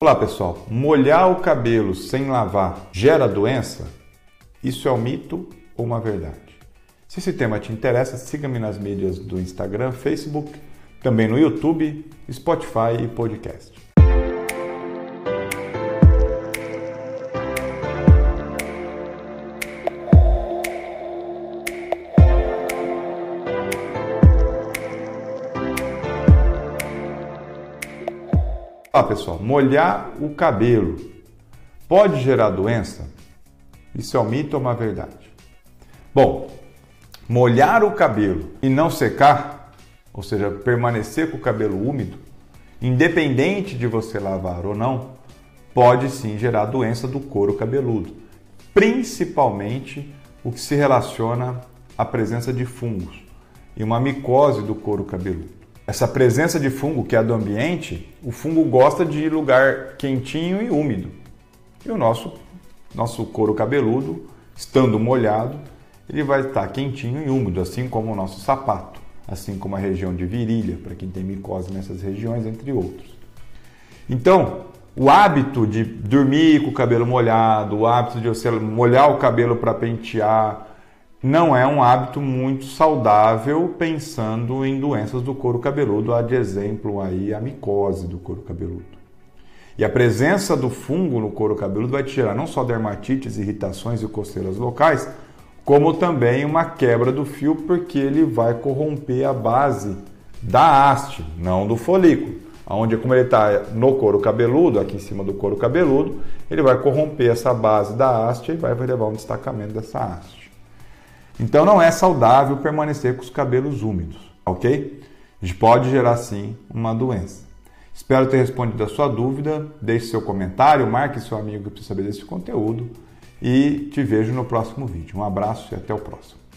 Olá pessoal, molhar o cabelo sem lavar gera doença? Isso é um mito ou uma verdade? Se esse tema te interessa, siga-me nas mídias do Instagram, Facebook, também no YouTube, Spotify e podcast. Pessoal, molhar o cabelo pode gerar doença? Isso é um mito ou uma verdade? Bom, molhar o cabelo e não secar, ou seja, permanecer com o cabelo úmido, independente de você lavar ou não, pode sim gerar doença do couro cabeludo, principalmente o que se relaciona à presença de fungos e uma micose do couro cabeludo essa presença de fungo que é do ambiente, o fungo gosta de lugar quentinho e úmido. E o nosso, nosso couro cabeludo, estando molhado, ele vai estar quentinho e úmido, assim como o nosso sapato, assim como a região de virilha, para quem tem micose nessas regiões, entre outros. Então, o hábito de dormir com o cabelo molhado, o hábito de você molhar o cabelo para pentear, não é um hábito muito saudável pensando em doenças do couro cabeludo, há de exemplo aí a micose do couro cabeludo. E a presença do fungo no couro cabeludo vai te gerar não só dermatites, irritações e coceiras locais, como também uma quebra do fio, porque ele vai corromper a base da haste, não do folículo. Onde, como ele está no couro cabeludo, aqui em cima do couro cabeludo, ele vai corromper essa base da haste e vai levar um destacamento dessa haste. Então não é saudável permanecer com os cabelos úmidos, ok? Pode gerar sim uma doença. Espero ter respondido a sua dúvida. Deixe seu comentário, marque seu amigo que precisa saber desse conteúdo e te vejo no próximo vídeo. Um abraço e até o próximo.